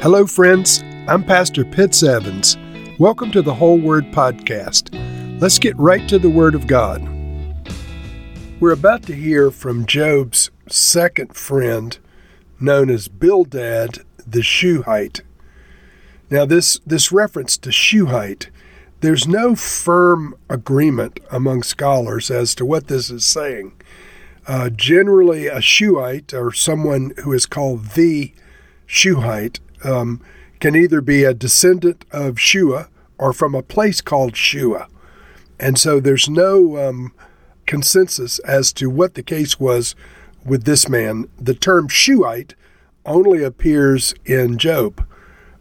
Hello, friends. I'm Pastor Pitts Evans. Welcome to the Whole Word Podcast. Let's get right to the Word of God. We're about to hear from Job's second friend, known as Bildad the Shuhite. Now, this, this reference to Shuhite, there's no firm agreement among scholars as to what this is saying. Uh, generally, a Shuhite, or someone who is called the Shuhite, um, can either be a descendant of Shua or from a place called Shua. And so there's no um, consensus as to what the case was with this man. The term Shuhite only appears in Job.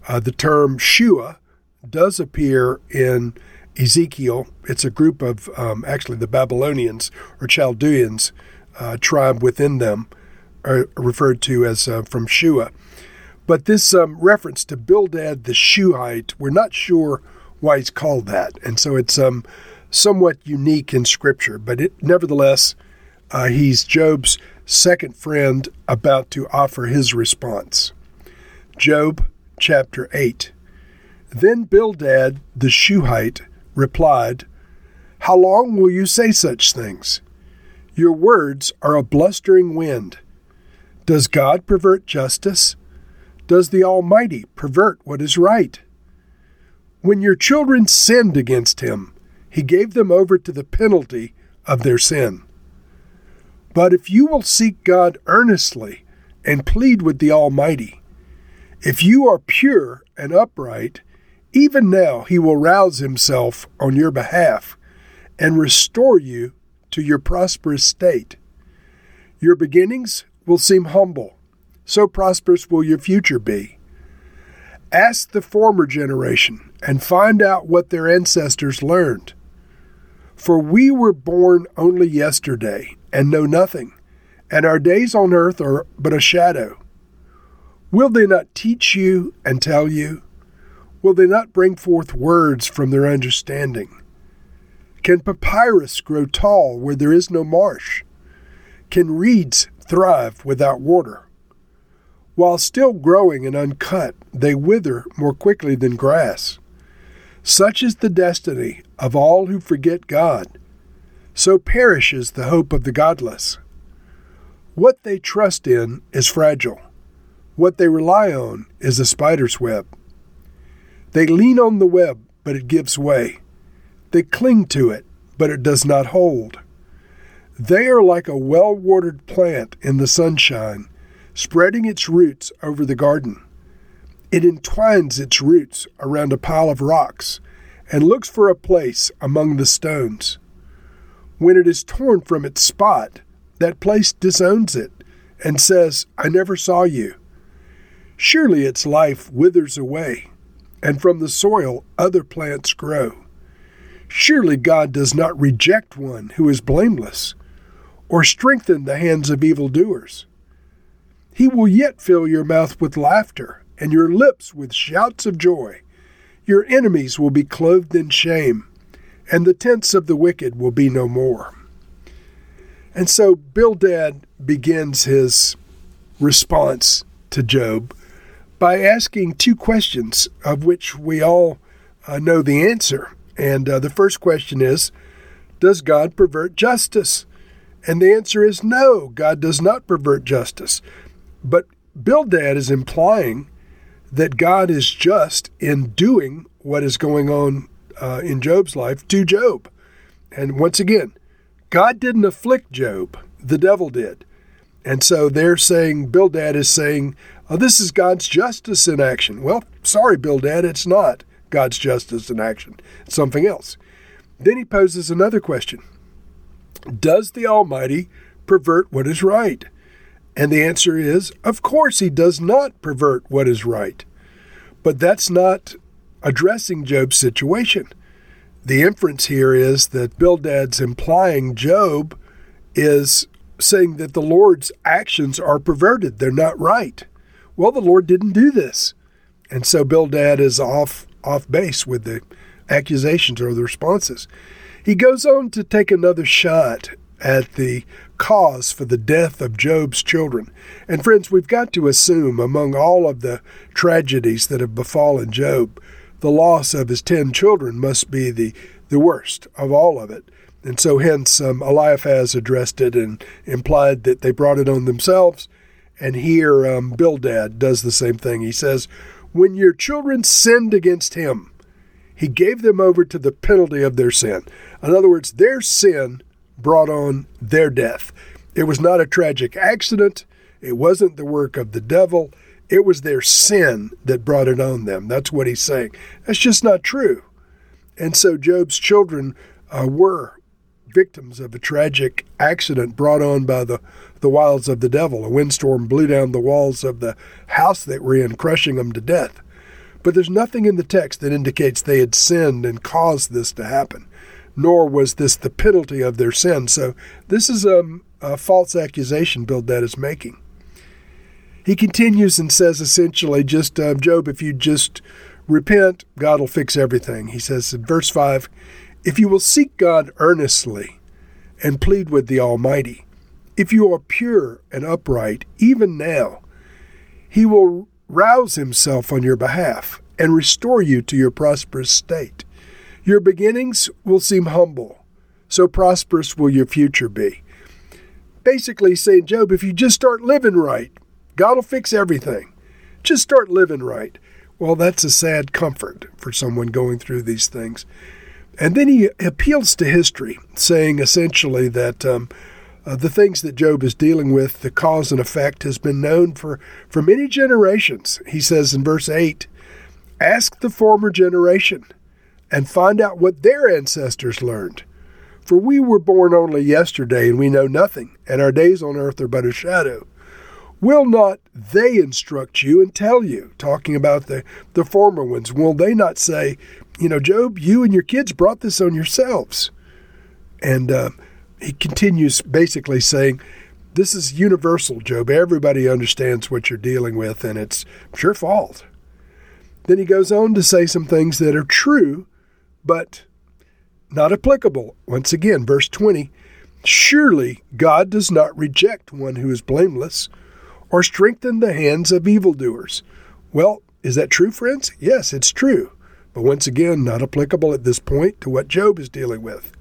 Uh, the term Shua does appear in Ezekiel. It's a group of um, actually the Babylonians or Chaldeans uh, tribe within them, are referred to as uh, from Shua. But this um, reference to Bildad the Shuhite, we're not sure why he's called that. And so it's um, somewhat unique in Scripture. But it, nevertheless, uh, he's Job's second friend about to offer his response. Job chapter 8. Then Bildad the Shuhite replied, How long will you say such things? Your words are a blustering wind. Does God pervert justice? Does the Almighty pervert what is right? When your children sinned against him, he gave them over to the penalty of their sin. But if you will seek God earnestly and plead with the Almighty, if you are pure and upright, even now he will rouse himself on your behalf and restore you to your prosperous state. Your beginnings will seem humble so prosperous will your future be. Ask the former generation and find out what their ancestors learned. For we were born only yesterday and know nothing, and our days on earth are but a shadow. Will they not teach you and tell you? Will they not bring forth words from their understanding? Can papyrus grow tall where there is no marsh? Can reeds thrive without water? While still growing and uncut, they wither more quickly than grass. Such is the destiny of all who forget God. So perishes the hope of the godless. What they trust in is fragile. What they rely on is a spider's web. They lean on the web, but it gives way. They cling to it, but it does not hold. They are like a well watered plant in the sunshine spreading its roots over the garden. It entwines its roots around a pile of rocks and looks for a place among the stones. When it is torn from its spot, that place disowns it and says, I never saw you. Surely its life withers away, and from the soil other plants grow. Surely God does not reject one who is blameless, or strengthen the hands of evildoers. He will yet fill your mouth with laughter, and your lips with shouts of joy. Your enemies will be clothed in shame, and the tents of the wicked will be no more. And so Bildad begins his response to Job by asking two questions, of which we all uh, know the answer. And uh, the first question is Does God pervert justice? And the answer is no, God does not pervert justice. But Bildad is implying that God is just in doing what is going on uh, in Job's life to Job. And once again, God didn't afflict Job, the devil did. And so they're saying, Bildad is saying, oh, this is God's justice in action. Well, sorry, Bildad, it's not God's justice in action, it's something else. Then he poses another question Does the Almighty pervert what is right? And the answer is, of course, he does not pervert what is right. But that's not addressing Job's situation. The inference here is that Bildad's implying Job is saying that the Lord's actions are perverted, they're not right. Well, the Lord didn't do this. And so Bildad is off off base with the accusations or the responses. He goes on to take another shot at the cause for the death of Job's children. And friends, we've got to assume among all of the tragedies that have befallen Job, the loss of his ten children must be the, the worst of all of it. And so, hence, um, Eliphaz addressed it and implied that they brought it on themselves. And here, um, Bildad does the same thing. He says, When your children sinned against him, he gave them over to the penalty of their sin. In other words, their sin brought on their death. It was not a tragic accident. It wasn't the work of the devil. It was their sin that brought it on them. That's what he's saying. That's just not true. And so Job's children uh, were victims of a tragic accident brought on by the, the wiles of the devil. A windstorm blew down the walls of the house they were in, crushing them to death. But there's nothing in the text that indicates they had sinned and caused this to happen, nor was this the penalty of their sin. So this is a, a false accusation Bildad is making. He continues and says essentially, just uh, Job, if you just repent, God will fix everything. He says in verse 5 If you will seek God earnestly and plead with the Almighty, if you are pure and upright, even now, He will rouse himself on your behalf and restore you to your prosperous state. Your beginnings will seem humble, so prosperous will your future be. Basically, saying, Job, if you just start living right, God will fix everything. Just start living right. Well, that's a sad comfort for someone going through these things. And then he appeals to history, saying essentially that um, uh, the things that Job is dealing with, the cause and effect, has been known for, for many generations. He says in verse 8 Ask the former generation and find out what their ancestors learned. For we were born only yesterday, and we know nothing, and our days on earth are but a shadow. Will not they instruct you and tell you, talking about the, the former ones, will they not say, you know, Job, you and your kids brought this on yourselves? And uh, he continues basically saying, This is universal, Job. Everybody understands what you're dealing with, and it's your fault. Then he goes on to say some things that are true, but not applicable. Once again, verse 20 Surely God does not reject one who is blameless or strengthen the hands of evildoers. Well, is that true, friends? Yes, it's true. But once again, not applicable at this point to what Job is dealing with.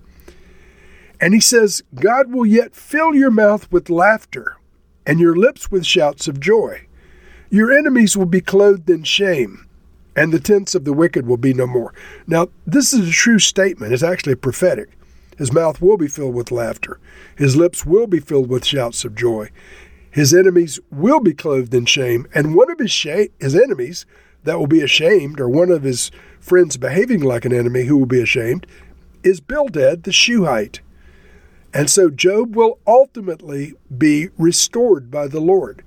And he says, God will yet fill your mouth with laughter and your lips with shouts of joy. Your enemies will be clothed in shame, and the tents of the wicked will be no more. Now, this is a true statement. It's actually prophetic. His mouth will be filled with laughter. His lips will be filled with shouts of joy. His enemies will be clothed in shame, and one of his, sh- his enemies that will be ashamed, or one of his friends behaving like an enemy who will be ashamed, is Bildad the Shuhite. And so Job will ultimately be restored by the Lord.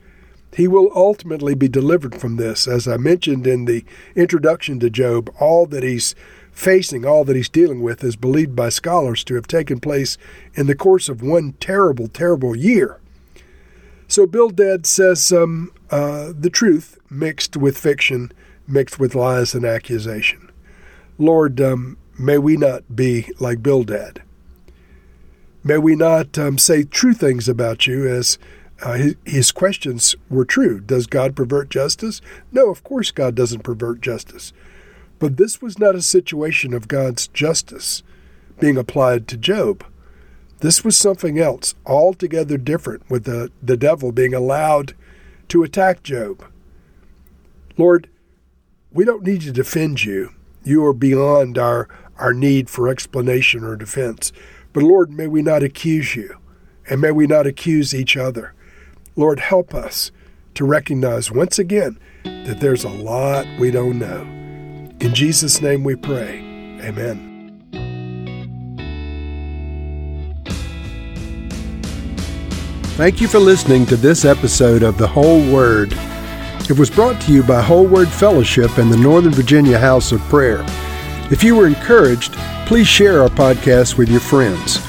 He will ultimately be delivered from this. As I mentioned in the introduction to Job, all that he's facing, all that he's dealing with, is believed by scholars to have taken place in the course of one terrible, terrible year. So Bildad says um, uh, the truth mixed with fiction, mixed with lies and accusation. Lord, um, may we not be like Bildad. May we not um, say true things about you as uh, his, his, questions were true. Does God pervert justice? No, of course God doesn't pervert justice. But this was not a situation of God's justice being applied to Job. This was something else, altogether different, with the, the devil being allowed to attack Job. Lord, we don't need to defend you. You are beyond our, our need for explanation or defense. But Lord, may we not accuse you, and may we not accuse each other. Lord, help us to recognize once again that there's a lot we don't know. In Jesus' name we pray. Amen. Thank you for listening to this episode of The Whole Word. It was brought to you by Whole Word Fellowship and the Northern Virginia House of Prayer. If you were encouraged, please share our podcast with your friends.